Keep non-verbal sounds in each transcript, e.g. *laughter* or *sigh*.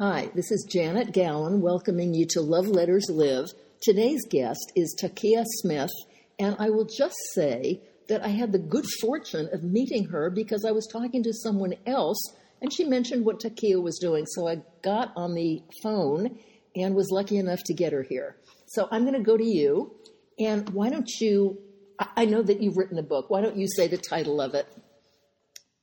Hi, this is Janet Gallen welcoming you to Love Letters Live. Today's guest is Takia Smith, and I will just say that I had the good fortune of meeting her because I was talking to someone else and she mentioned what Takia was doing. So I got on the phone and was lucky enough to get her here. So I'm going to go to you. And why don't you? I- I know that you've written a book. Why don't you say the title of it?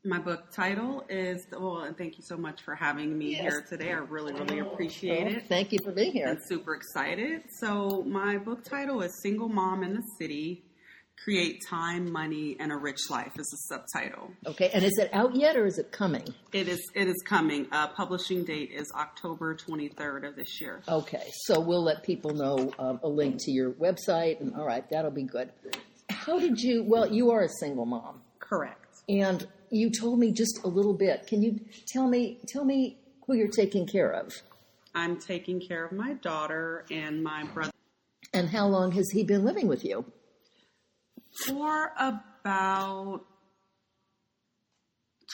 My book title is, well, and thank you so much for having me Yes. here today. I really, really appreciate Oh, it. Thank you for being here. I'm super excited. So, my book title is Single Mom in the City Create Time, Money, and a Rich Life, is the subtitle. Okay, and is it out yet or is it coming? It is it is coming. Uh, publishing date is October 23rd of this year. Okay, so we'll let people know um, a link to your website, and all right, that'll be good. How did you? Well, you are a single mom, Correct. and you told me just a little bit. Can you tell me tell me who you're taking care of, I'm taking care of my daughter and my brother and how long has he been living with you? for about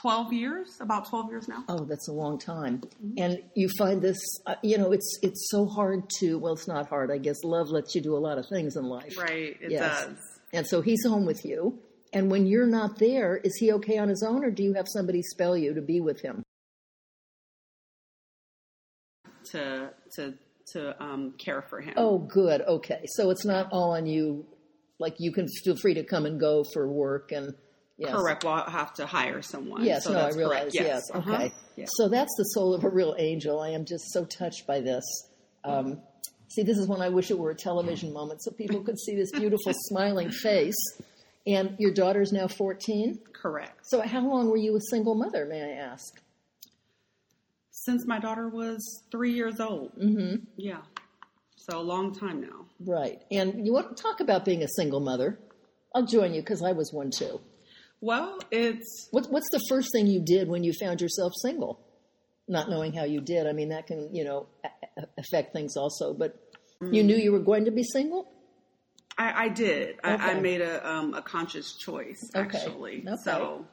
12 years, about 12 years now. Oh, that's a long time. And you find this, uh, you know, it's it's so hard to. Well, it's not hard. I guess love lets you do a lot of things in life. Right, it Yes. does. And so he's home with you. And when you're not there, is he okay on his own, or do you have somebody spell you to be with him? to to to um, care for him. Oh, good. Okay, so it's not all on you. Like you can feel free to come and go for work and yes. correct. Well, I'll have to hire someone. Yes, so no, I that's realize. correct. Yes, uh-huh. okay. Yeah. So that's the soul of a real angel. I am just so touched by this. Um, see, this is when I wish it were a television moment so people could see this beautiful smiling face. And your daughter's now 14. Correct. So how long were you a single mother, may I ask? Since my daughter was three years old. Mm-hmm. Yeah. So a long time now. Right. And you want to talk about being a single mother? I'll join you because I was one too. Well, it's What, what's the first thing you did when you found yourself single? Not knowing how you did. I mean, that can, you know, affect things also. But you knew you were going to be single? I, I did. I, I made a um, a conscious choice actually. Okay. So.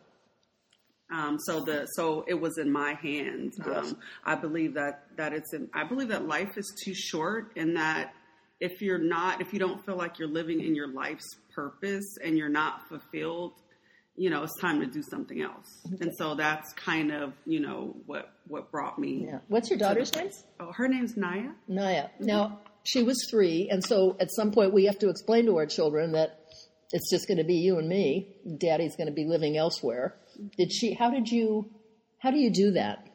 Um, so the so it was in my hands. Yes. Um, I believe that that it's in, I believe that life is too short, and that if you're not if you don't feel like you're living in your life's purpose and you're not fulfilled, you know it's time to do something else. And so that's kind of you know what what brought me. Yeah. What's your daughter's name? Oh, her name's Naya. Naya. Now, she was three, and so at some point we have to explain to our children that it's just going to be you and me. Daddy's going to be living elsewhere. Did she, how did you, how do you do that?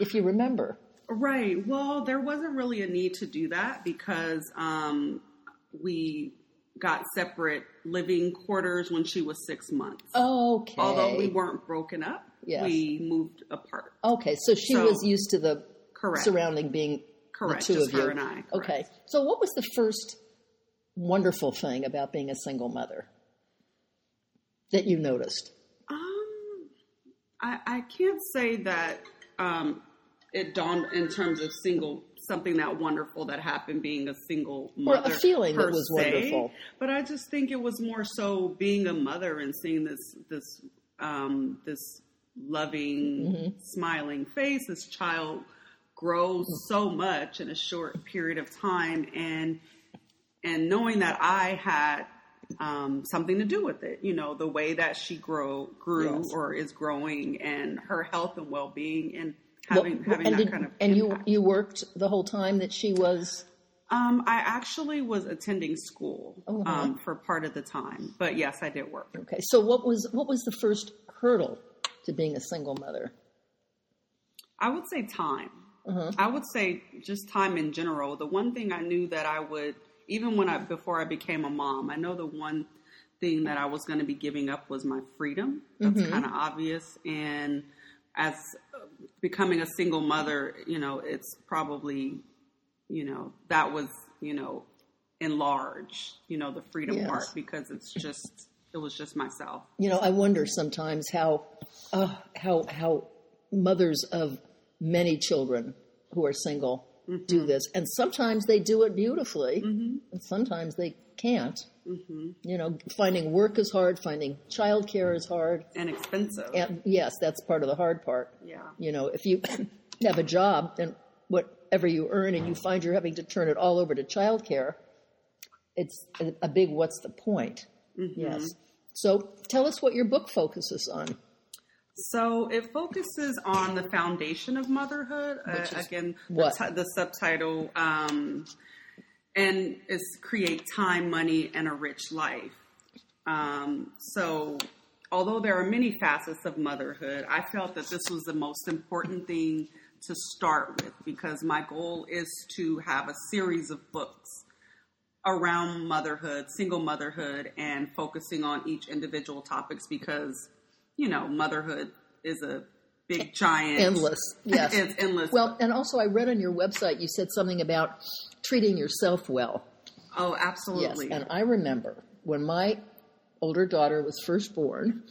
If you remember. Right. Well, there wasn't really a need to do that because um, we got separate living quarters when she was six months. Okay. Although we weren't broken up, Yes. we moved apart. Okay, so she So- was used to the Correct. surrounding being Correct. the two Just of you. and I. correct. Okay. So what was the first wonderful thing about being a single mother that you noticed? Um, I, I can't say that um, it dawned in terms of single something that wonderful that happened being a single mother. Or a feeling that was se, wonderful. But I just think it was more so being a mother and seeing this this um, this loving, Mm-hmm. smiling face. This child grows so much in a short period of time, and and knowing that I had um, something to do with it. You know, the way that she grow grew Yes. or is growing, and her health and well being, and Well, having having and that did- kind of and you you worked the whole time that she was Um, I actually was attending school Uh-huh. um, for part of the time, but yes, I did work. okay. So what was what was the first hurdle to being a single mother? I would say time. Uh-huh. I would say just time in general. The one thing I knew that I would, even when I before I became a mom, I know the one thing that I was going to be giving up was my freedom. That's Mm-hmm. kind of obvious. And as uh, becoming a single mother, you know, it's probably, you know, that was, you know, enlarged, you know, the freedom Yes. part because it's just, it was just myself. You know, I wonder sometimes how uh, how how mothers of many children who are single Mm-hmm. do this, and sometimes they do it beautifully, and sometimes they can't. Mm-hmm. You know, finding work is hard, finding childcare is hard, And expensive. and yes, that's part of the hard part. yeah. You know, if you *coughs* have a job and whatever you earn and you find you're having to turn it all over to childcare, it's a, a big what's the point? Yes. So tell us what your book focuses on. So it focuses on the foundation of motherhood. Uh, Which is again, what? The, ti- the subtitle um, and is create time, money, and a rich life. Um, so although there are many facets of motherhood, I felt that this was the most important thing to start with because my goal is to have a series of books around motherhood, single motherhood, and focusing on each individual topics because, you know, motherhood is a big giant Endless. *laughs* Yes. it's endless. Well, and also I read on your website you said something about treating yourself well. oh, absolutely Yes. And I remember when my older daughter was first born,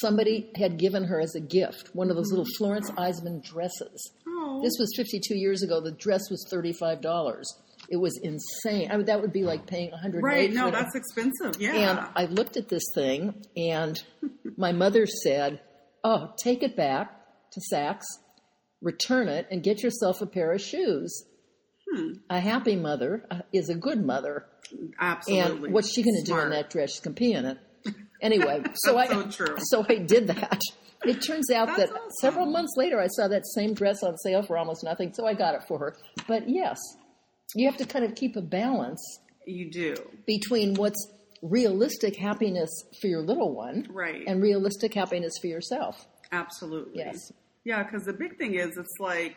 somebody had given her as a gift one of those little mm-hmm. Florence Eiseman dresses. oh, This was 52 years ago. The dress was $35. It was insane. I mean, that would be like paying 100. Right? No, for it. that's expensive. Yeah. And I looked at this thing, and *laughs* my mother said, "Oh, take it back to Saks, return it, and get yourself a pair of shoes." Hmm. A happy mother uh, is a good mother, absolutely. and what's she going to do in that dress? She's going to pee in it. Anyway, *laughs* so I so true. *laughs* so I did that. It turns out That's that awesome. several months later, I saw that same dress on sale for almost nothing, so I got it for her. But yes, you have to kind of keep a balance You do. between what's realistic happiness for your little one Right. and realistic happiness for yourself. Absolutely. Yes. Yeah, because the big thing is, it's like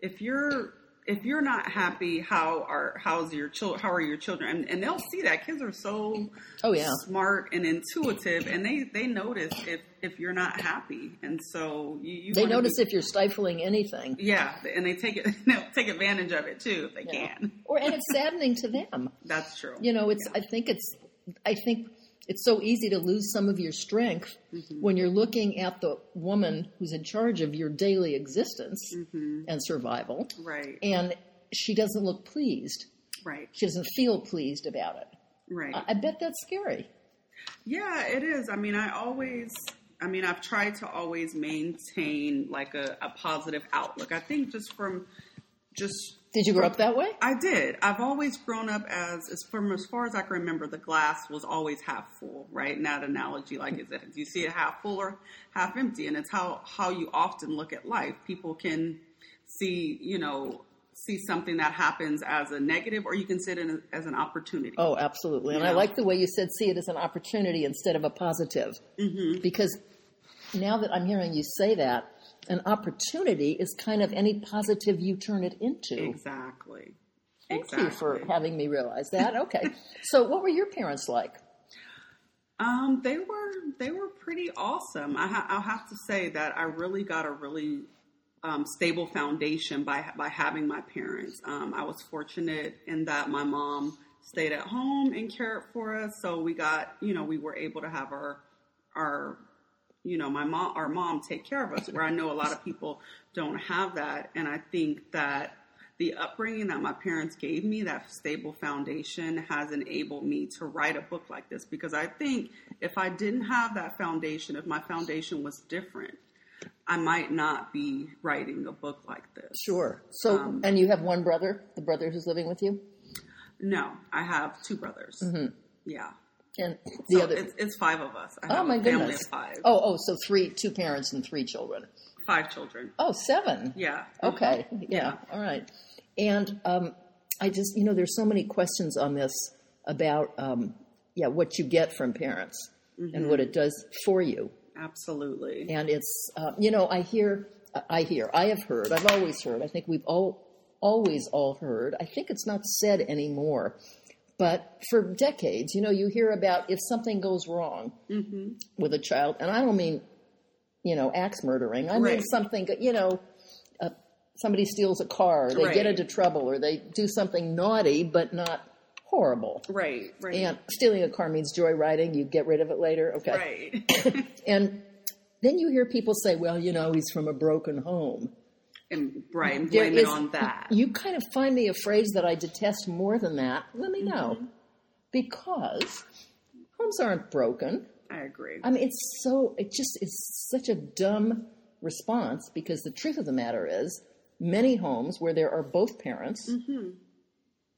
if you're if you're not happy, how are how's your children? How are your children? And, and they'll see that kids are so Oh, yeah. smart and intuitive, and they they notice if if you're not happy, and so you, you They notice be- if you're stifling anything. yeah, and they take it *laughs* they'll take advantage of it too if they Yeah. can. Or and it's *laughs* saddening to them. That's true. You know, it's I think it's I think it's so easy to lose some of your strength Mm-hmm. when you're looking at the woman who's in charge of your daily existence Mm-hmm. and survival Right. and she doesn't look pleased. Right. She doesn't feel pleased about it. Right. I, I bet that's scary. Yeah, it is. I mean, I always, I mean, I've tried to always maintain like a, a positive outlook. I think just from just Did you grow up that way? I did. I've always grown up as, as from as far as I can remember, the glass was always half full, right? And that analogy, like, is it do you see it half full or half empty? And it's how how you often look at life. People can see, you know, see something that happens as a negative, or you can see it in a, as an opportunity. Oh, absolutely. And I like the way you said see it as an opportunity instead of a positive. Mm-hmm. Because now that I'm hearing you say that, an opportunity is kind of any positive you turn it into. Exactly. Thank exactly. you for having me realize that. Okay. so, what were your parents like? Um, they were they were pretty awesome. I ha- I'll have to say that I really got a really um, stable foundation by by having my parents. Um, I was fortunate in that my mom stayed at home and cared for us, so we got you know we were able to have our our you know my mom our mom take care of us. Where I know a lot of people don't have that, and I think that the upbringing that my parents gave me, that stable foundation, has enabled me to write a book like this. Because I think if I didn't have that foundation, if my foundation was different, I might not be writing a book like this. Sure. So, Um, and you have one brother, the brother who's living with you? No, I have two brothers. Yeah. And the So other. it's, it's five of us. I oh, my a family goodness. of five. Oh, oh, so three, two parents and three children. Five children. Oh, seven. Yeah. Okay. Yeah. All right. And um, I just, you know, there's so many questions on this about, um, yeah, what you get from parents and what it does for you. Absolutely. And it's, uh, you know, I hear, I hear, I have heard, I've always heard, I think we've all, always all heard, I think it's not said anymore, but for decades, you know, you hear about if something goes wrong with a child, and I don't mean, you know, axe murdering, I mean Right. something, you know, uh, somebody steals a car, they get into trouble, or they do something naughty, but not horrible. Right. Right. And stealing a car means joyriding, you get rid of it later, okay. right. *coughs* And then you hear people say, well, you know, he's from a broken home. And right. And There blame it on that. You kind of find me a phrase that I detest more than that. Let me know. Mm-hmm. Because homes aren't broken. I agree. I mean, it's so, it just is such a dumb response because the truth of the matter is many homes where there are both parents Mm-hmm.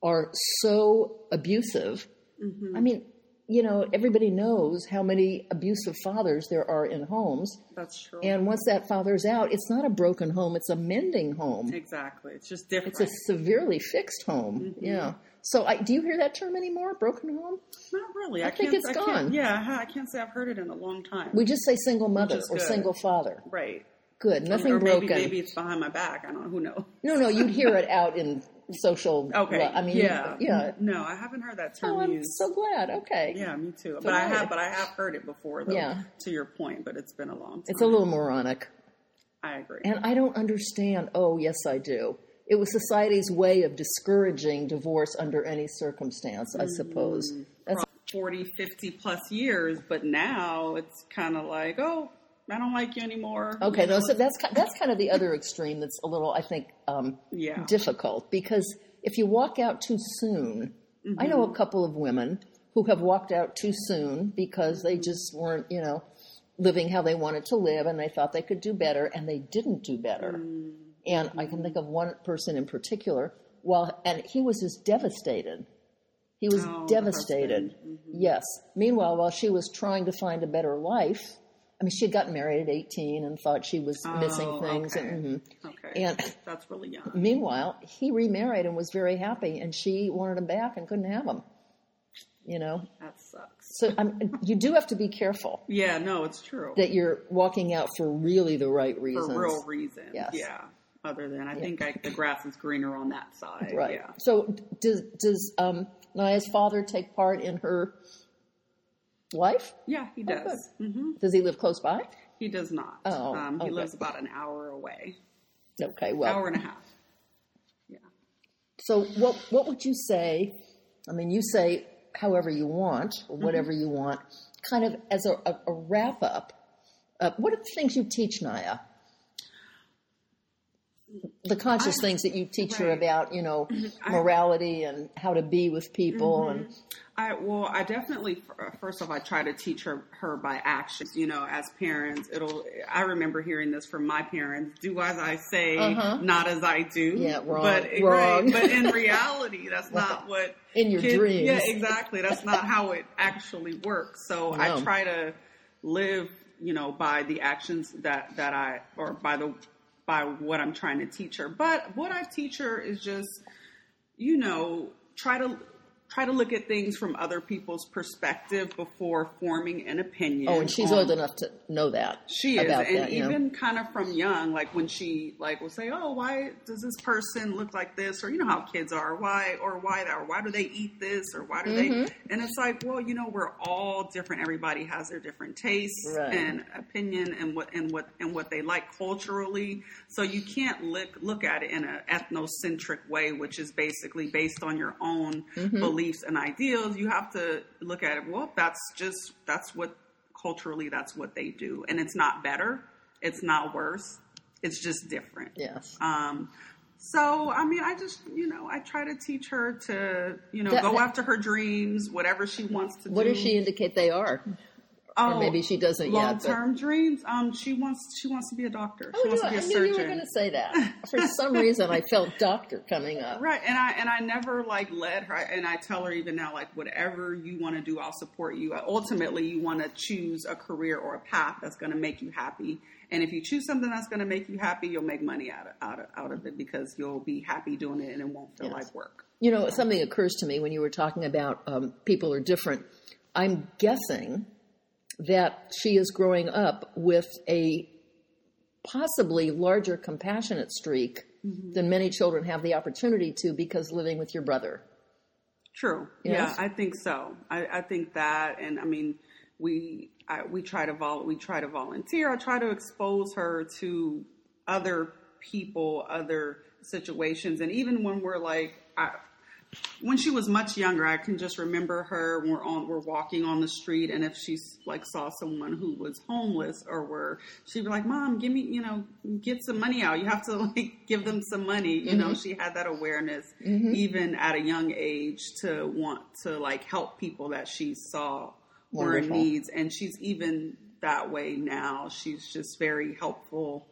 are so abusive. Mm-hmm. I mean, you know, everybody knows how many abusive fathers there are in homes. That's true. And once that father's out, it's not a broken home, it's a mending home. exactly. It's just different. It's a severely fixed home. Mm-hmm. Yeah. So, I, do you hear that term anymore? Broken home? Not really. I I, think it's I gone. Yeah, I can't say I've heard it in a long time. We just say single mother or good. single father. right. Good. Nothing or broken. Maybe, maybe it's behind my back. I don't know. Who knows? No, no, you'd hear it *laughs* out in social. Okay. I mean, yeah. yeah. No, I haven't heard that term Oh, I'm used. so glad. Okay. yeah, me too. But I. have, but I have heard it before, though. Yeah. To your point, but it's been a long time. It's a little moronic. I agree. And I don't understand. Oh, yes, I do. It was society's way of discouraging divorce under any circumstance, I suppose. Mm. That's 40, 50 plus years, but now it's kind of like, oh, I don't like you anymore. okay. No, so that's that's kind of the other extreme. That's a little, I think, um, Yeah. difficult because if you walk out too soon, I know Mm-hmm. a couple of women who have walked out too soon because they just weren't, you know, living how they wanted to live, and they thought they could do better, and they didn't do better. Mm-hmm. And I can think of one person in particular. Well, and he was just devastated. He was Oh, devastated. husband. Yes. Meanwhile, while she was trying to find a better life, I mean, she had gotten married at 18 and thought she was missing Oh, things. okay. And, mhm. Okay. and that's really young. meanwhile, he remarried and was very happy, and she wanted him back and couldn't have him. You know, That sucks. so um, you do have to be careful Yeah, no, it's true. that you're walking out for really the right reasons. For real reasons. Yes. Yeah. Other than, I think I, the grass is greener on that side. Right. Yeah. So does does um, Naya's father take part in her life? Yeah, he does. hmm Does he live close by? He does not. Oh, um, he okay. lives about an hour away. Okay. Well, hour and a half. Yeah. So what what would you say? I mean, you say however you want or Mm-hmm. whatever you want. Kind of as a, a, a wrap up. Uh, what are the things you teach Naya? The conscious I- things that you teach her right. Mm-hmm. about, you know, morality and how to be with people, and I well, I definitely f- first off, I try to teach her her by actions. You know, as parents, it'll. I remember hearing this from my parents: "Do as I say, Uh-huh. not as I do." Yeah, wrong, But wrong. right, but in *laughs* reality, that's not what In your dreams. Yeah, exactly. That's not how it actually works. So No. I try to live, you know, by the actions that that I or by the by what I'm trying to teach her. But what I teach her is just you know, try to try to look at things from other people's perspective before forming an opinion. oh, and she's on- old enough to know that. She is, about and that, you know. even kind of from young, like when she like will say, "Oh, why does this person look like this?" Or you know how kids are, why or why that, or why do they eat this, or why do Mm-hmm. they? And it's like, well, you know, we're all different. Everybody has their different tastes Right. and opinion, and what and what and what they like culturally. So you can't look look at it in an ethnocentric way, which is basically based on your own Mm-hmm. beliefs and ideals. You have to look at it. Well, that's just that's what culturally that's what they do, and it's not better. It's not worse. It's just different. yes. Um, so I mean, I just you know I try to teach her to you know That- go after her dreams, whatever she wants to do. What do. does she indicate they are? Oh, or maybe she doesn't yet, Long term dreams. Um, she wants she wants to be a doctor. She Oh, wants no, to be I a knew you were going to say that. *laughs* For some reason, I felt doctor coming up. Right, and I and I never like let her, and I tell her even now, like whatever you want to do, I'll support you. Ultimately, you want to choose a career or a path that's going to make you happy, and if you choose something that's going to make you happy, you'll make money out of out of, out of it because you'll be happy doing it, and it won't feel Yes. like work. You know, something occurs to me when you were talking about um, people are different. I'm guessing that she is growing up with a possibly larger compassionate streak Mm-hmm. than many children have the opportunity to because living with your brother. True. Yes? Yeah, I think so. I, I think that, and I mean, we I, we try to vol- we try to volunteer. I try to expose her to other people, other situations, and even when we're like, I, when she was much younger, I can just remember her. We're on, we're walking on the street, and if she like saw someone who was homeless, or were, she'd be like, "Mom, give me, you know, get some money out. You have to *laughs* like give them some money." You know, mm-hmm. she had that awareness mm-hmm. even at a young age to want to like help people that she saw were in Wonderful. needs, and she's even that way now. She's just very helpful.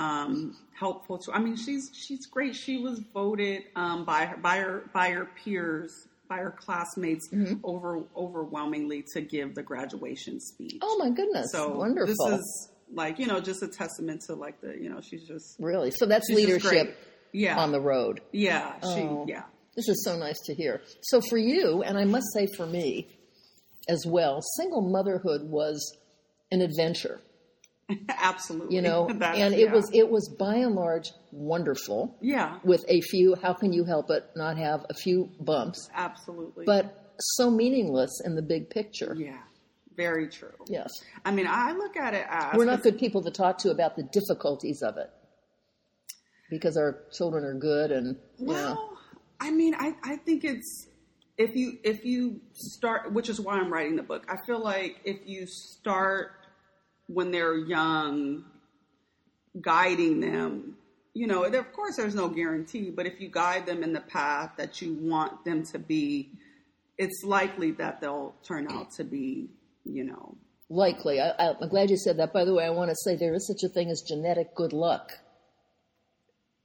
Um, helpful to. I mean, she's she's great. She was voted um, by her by her by her peers by her classmates Mm-hmm. over overwhelmingly to give the graduation speech. Oh my goodness, so wonderful! This is like you know just a testament to like the you know she's just really, so that's she's just great. leadership Yeah, on the road. yeah, she Oh. yeah. This is so nice to hear. So for you, and I must say for me as well, single motherhood was an adventure. *laughs* Absolutely, You know, That's- and yeah. it was it was by and large wonderful. yeah, With a few, how can you help it not have a few bumps? absolutely, But so meaningless in the big picture. yeah, very true. Yes. I mean, I look at it as We're not good people to talk to about the difficulties of it because our children are good and you know, Well, I mean, I, I think it's if you if you start, which is why I'm writing the book. I feel like if you start when they're young, guiding them, you know, of course there's no guarantee, but if you guide them in the path that you want them to be, it's likely that they'll turn out to be, you know, likely. I, I'm glad you said that. By the way, I want to say there is such a thing as genetic good luck.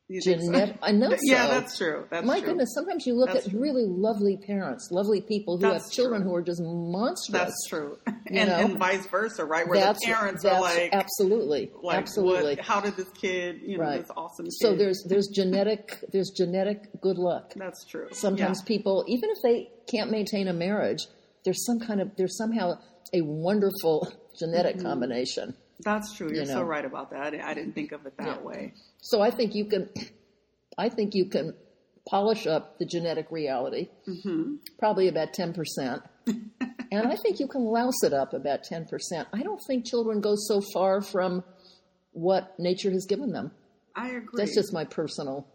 You so? I know yeah, so. that's true. That's My true. goodness, sometimes you look That's at true. really lovely parents, lovely people who That's have children true. who are just monstrous. That's true, You *laughs* and, know? and vice versa, right? Where the parents are like, absolutely, like absolutely. What, how did this kid, you know, Right. this awesome kid? so there's there's genetic there's genetic good luck. that's true. Sometimes Yeah. people, even if they can't maintain a marriage, there's some kind of there's somehow a wonderful *laughs* genetic Mm-hmm. combination. That's true. You're you so right about that. I didn't, think of it that Yeah. way. So I think you can, I think you can polish up the genetic reality, Mm-hmm. probably about ten percent, *laughs* and I think you can louse it up about ten percent. I don't think children go so far from what nature has given them. I agree. That's just my personal.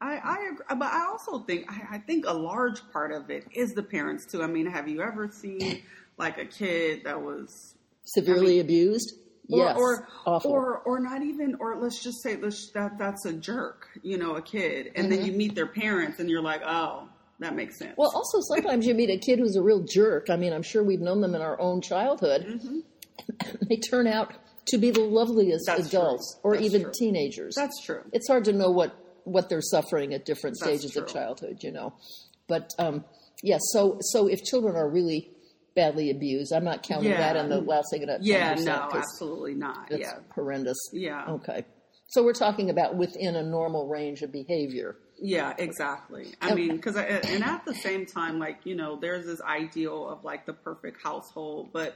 I, I agree, but I also think I, I think a large part of it is the parents too. I mean, have you ever seen like a kid that was Severely abused? Or, yes. or awful. or or not even or let's just say let's, that that's a jerk, you know, a kid, and then you meet their parents and you're like, oh, that makes sense. Mm-hmm. well, also sometimes you meet a kid who's a real jerk. I mean, I'm sure we've known them in our own childhood. *laughs* they turn out to be the loveliest Mm-hmm. That's true. adults, or That's even true. teenagers. that's true. it's hard to know what what they're suffering at different That's stages of childhood, you know. But um, yeah, so so if children are really badly abused, I'm not counting Yeah. that in the last thing. Yeah, 10%, no, absolutely not. it's Yeah, horrendous. yeah, Okay. So we're talking about within a normal range of behavior. yeah, exactly. I mean, because and at the same time, like you know, there's this ideal of like the perfect household, but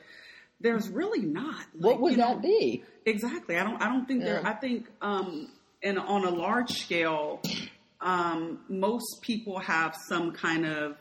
there's really not. What would you know, that be? Exactly. I don't. I don't think there. I think, um, and on a large scale, um, most people have some kind of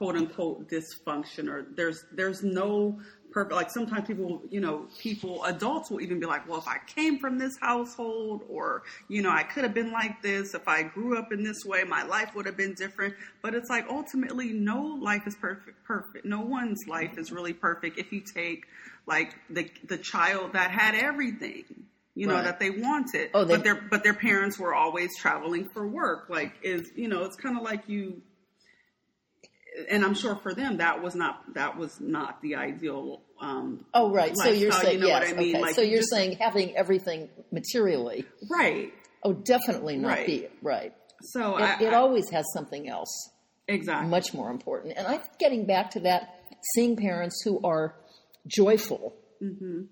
quote unquote dysfunction, or there's there's no perfect. Like sometimes people, you know, people adults will even be like, well, if I came from this household, or you know, I could have been like this. If I grew up in this way, my life would have been different. But it's like ultimately, no life is perfect. Perfect. No one's life is really perfect. If you take like the the child that had everything you know Right. that they wanted Oh, they- but their but their parents were always traveling for work like is you know it's kind of like you and i'm sure for them that was not that was not the ideal um Oh, right. So you're saying you know yes. what i mean okay. like so you you're just- saying having everything materially. right Oh, definitely not Right. be right. so It, I, it always has something else. exactly much more important. And I'm getting back to that, seeing parents who are joyful Mm-hmm.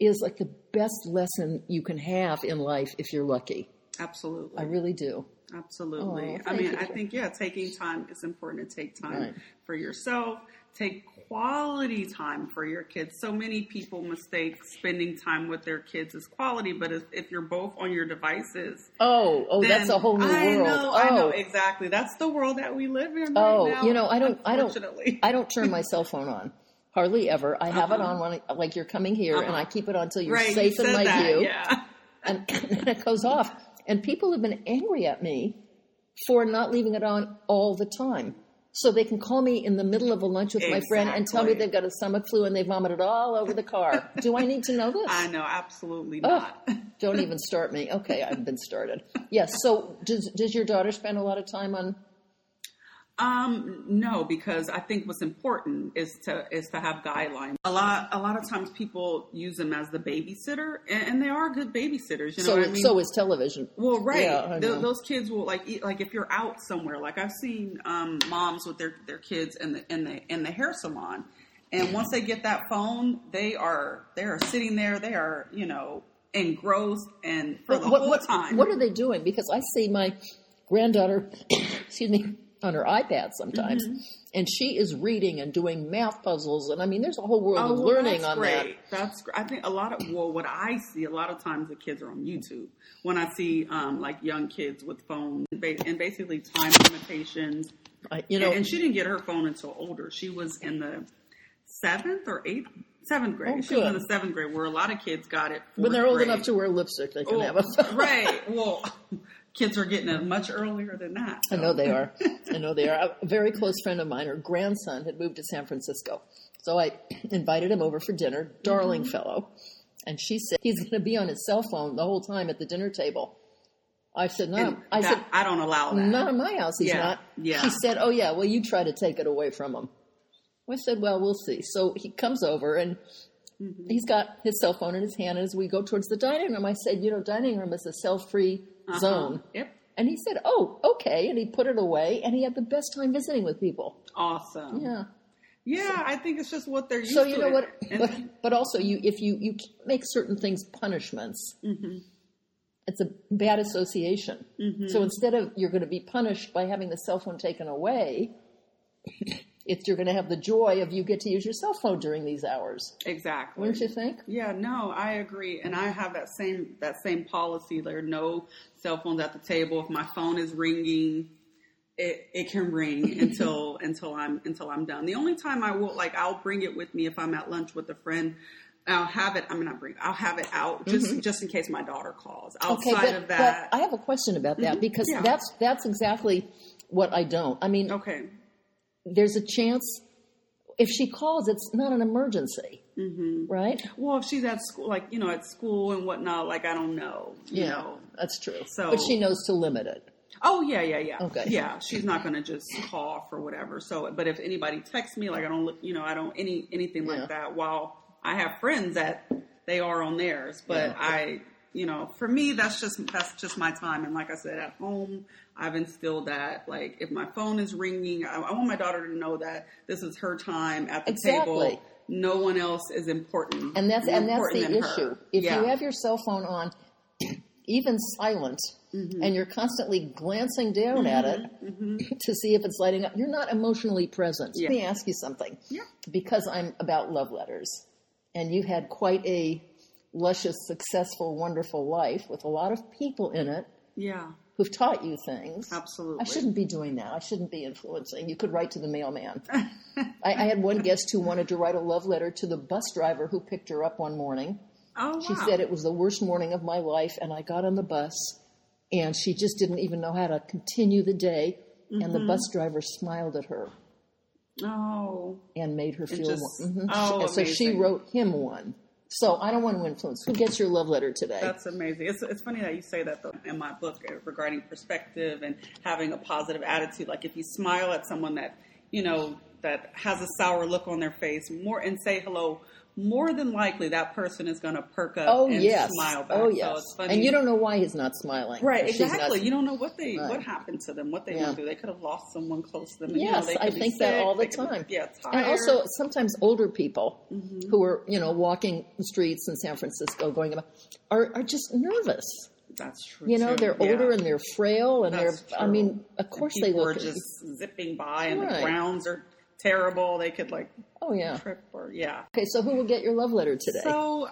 is like the best lesson you can have in life if you're lucky. absolutely I really do. Absolutely. Oh, I mean, you. I think yeah, taking time is important to take time Right. for yourself. Take quality time for your kids. So many people mistake spending time with their kids as quality, but if, if you're both on your devices, Oh, oh, that's a whole new world. I world. Know, oh, I know exactly. That's the world that we live in. oh, right now, you know, I don't, I don't. I don't turn my cell phone on. Hardly ever. I have it Uh-huh. on when, I- like you're coming here, and Uh-huh. I keep it on until you're right, safe you in my that, view, Yeah. and, *coughs* and then it goes off. And people have been angry at me for not leaving it on all the time. So they can call me in the middle of a lunch with my friend and tell me they've got a stomach flu and they vomited all over the car. Do I need to know this? I know, absolutely Oh, not. *laughs* don't even start me. Okay, I've been started. Yes. So does does your daughter spend a lot of time on? Um, no, because I think what's important is to is to have guidelines. A lot a lot of times people use them as the babysitter, and, and they are good babysitters. You know so, what I mean? so is television. Well, right. Yeah, I Th- know. those kids will like eat, like if you're out somewhere. Like I've seen um, moms with their, their kids in the in the in the hair salon, and once they get that phone, they are they are sitting there. They are you know engrossed and for the what, whole what, time. what are they doing? Because I see my granddaughter, *coughs* excuse me, on her iPad sometimes, Mm-hmm. and she is reading and doing math puzzles, and I mean, there's a whole world of Oh, well, learning on great. That's great. I think a lot of well, what I see a lot of times the kids are on YouTube. When I see um, like young kids with phones and basically time limitations, that. I, you know, and she didn't get her phone until older. She was in the seventh or eighth, seventh grade. Oh, she was in the seventh grade, where a lot of kids got it when they're old grade. enough to wear lipstick, they can Well, have a phone. right. *laughs* Well, kids are getting it much earlier than that. I know they are. *laughs* I know they are. A very close friend of mine, her grandson had moved to San Francisco. So I invited him over for dinner, darling Mm-hmm. fellow. And she said he's going to be on his cell phone the whole time at the dinner table. I said, no. And I that- said, I don't allow that. not in my house, he's Yeah, not. yeah. She said, oh, yeah, well, you try to take it away from him. I said, well, we'll see. So he comes over and Mm-hmm. he's got his cell phone in his hand. As we go towards the dining room, I said, you know, dining room is a cell free Uh-huh. zone. Yep. And he said, "Oh, okay." And he put it away, and he had the best time visiting with people. Awesome. Yeah. Yeah, I think it's just what they're used to. So you know what? But, but also, you if you you make certain things punishments, Mm-hmm. it's a bad association. So instead of you're going to be punished by having the cell phone taken away, it's you're going to have the joy of you get to use your cell phone during these hours. exactly. Wouldn't you think? Yeah, no, I agree, and I have that same that same policy. There are no cell phones at the table. If my phone is ringing, it, it can ring *laughs* until until I'm until I'm done. The only time I will like I'll bring it with me if I'm at lunch with a friend. I'll have it. I'm mean, not bring. I'll have it out just mm-hmm. just in case my daughter calls. Outside Okay, but, of that, but I have a question about that mm-hmm. because Yeah. that's that's exactly what I don't. I mean, okay, there's a chance if she calls, it's not an emergency, mm-hmm. right? well, if she's at school, like you know, at school and whatnot, like I don't know, you know. that's true. So- but she knows to limit it. Oh yeah, yeah, yeah. Okay. Yeah, she's not going to just cough or whatever. So, but if anybody texts me, like I don't look, you know, I don't any anything Yeah. like that. While I have friends that they are on theirs, but Yeah. I, you know, for me, that's just that's just my time. And like I said, at home, I've instilled that. Like if my phone is ringing, I, I want my daughter to know that this is her time at the Exactly. table. No one else is important, And that's more and that's the than her. issue. If Yeah. you have your cell phone on, *clears throat* even silent, Mm-hmm. and you're constantly glancing down at it to see if it's lighting up, you're not emotionally present. Yeah. Let me ask you something. Yeah. Because I'm about love letters, and you had quite a luscious, successful, wonderful life with a lot of people in it yeah, who've taught you things. absolutely. I shouldn't be doing that. I shouldn't be influencing. You could write to the mailman. *laughs* I, I had one guest who wanted to write a love letter to the bus driver who picked her up one morning. Oh, She wow. said it was the worst morning of my life, and I got on the bus, and she just didn't even know how to continue the day. And Mm-hmm. the bus driver smiled at her Oh, and made her feel. just- Mhm. oh, so she wrote him one. So I don't want to influence. Who gets your love letter today? That's amazing. It's, it's funny that you say that though in my book uh, regarding perspective and having a positive attitude. Like if you smile at someone that, you know, that has a sour look on their face more and say hello, more than likely that person is going to perk up oh and yes. smile back. Oh So yes. funny. and you don't know why he's not smiling. Right, she's not exactly. You don't know what they Right. what happened to them, what they Yeah. went through. They could have lost someone close to them. and, you Yes, know, they I think that all the they could be- time. yeah, tired. And also, sometimes older people Mm-hmm. who are, you know, walking the streets in San Francisco going about are, are just nervous. that's true. You know, too. they're Yeah. older and they're frail and That's they're, I mean, of course they look. are just zipping by and Right. the grounds are terrible. They could like oh, yeah. trip or yeah. Okay, so who will get your love letter today? So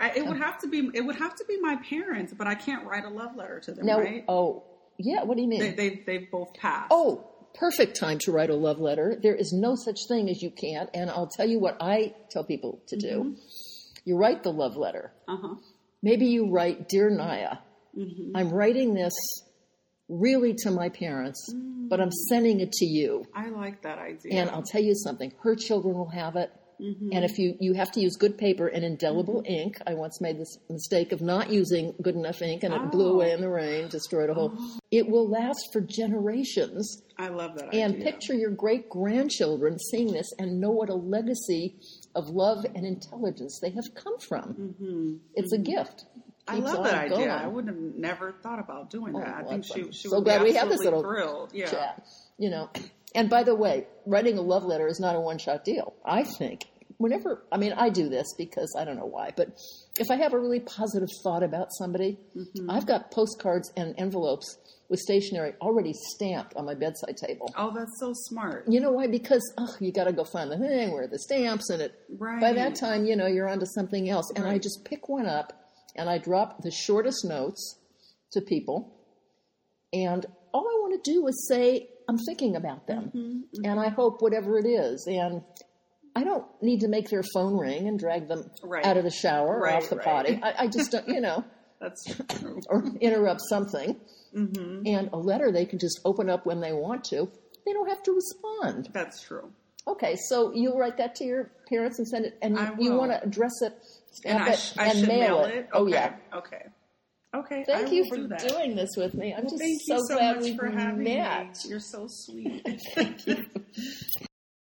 I, it would have to be it would have to be my parents, but I can't write a love letter to them, now, right? oh, yeah, what do you mean? They, they they've both passed. oh, perfect time to write a love letter. There is no such thing as you can't. And I'll tell you what I tell people to do. Mm-hmm. You write the love letter. uh huh. Maybe you write, Dear Naya, Mm-hmm. I'm writing this really to my parents, but I'm mm. sending it to you. I like that idea. And I'll tell you something, her children will have it, mm-hmm. And if you, you have to use good paper and indelible mm-hmm. ink, I once made this mistake of not using good enough ink and it oh. blew Oh. away in the rain, destroyed a whole. Oh. It will last for generations. I love that idea. And idea. picture your great grandchildren seeing this and know what a legacy of love and intelligence they have come from. Mm-hmm. It's a gift. I love that idea. going. I would have never thought about doing that. I think she, she so would glad be we have this little thrilled. Yeah. chat. You know, and by the way, writing a love letter is not a one shot deal. I think whenever, I mean, I do this because I don't know why, but if I have a really positive thought about somebody, Mm-hmm. I've got postcards and envelopes with stationery already stamped on my bedside table. Oh, that's so smart. You know why? Because oh, you got to go find the thing where the stamps, and it. Right. By that time, you know you're onto something else, and I just pick one up and I drop the shortest notes to people, and all I want to do is say I'm thinking about them, Mm-hmm, and I hope whatever it is, and I don't need to make their phone ring and drag them Right. out of the shower or off the right. potty. I, I just don't, you know *laughs* That's true. *clears throat* or interrupt something. Mm-hmm. And a letter they can just open up when they want to. They don't have to respond. That's true. Okay, so you'll write that to your parents and send it, and you want to address it, And I, sh- I and should mail, mail it. it. Oh Okay. yeah. Okay. Okay. Thank you for do doing this with me. I'm Well, just thank so, you so glad much we've for having met. me. You're so sweet. Thank *laughs* *laughs* you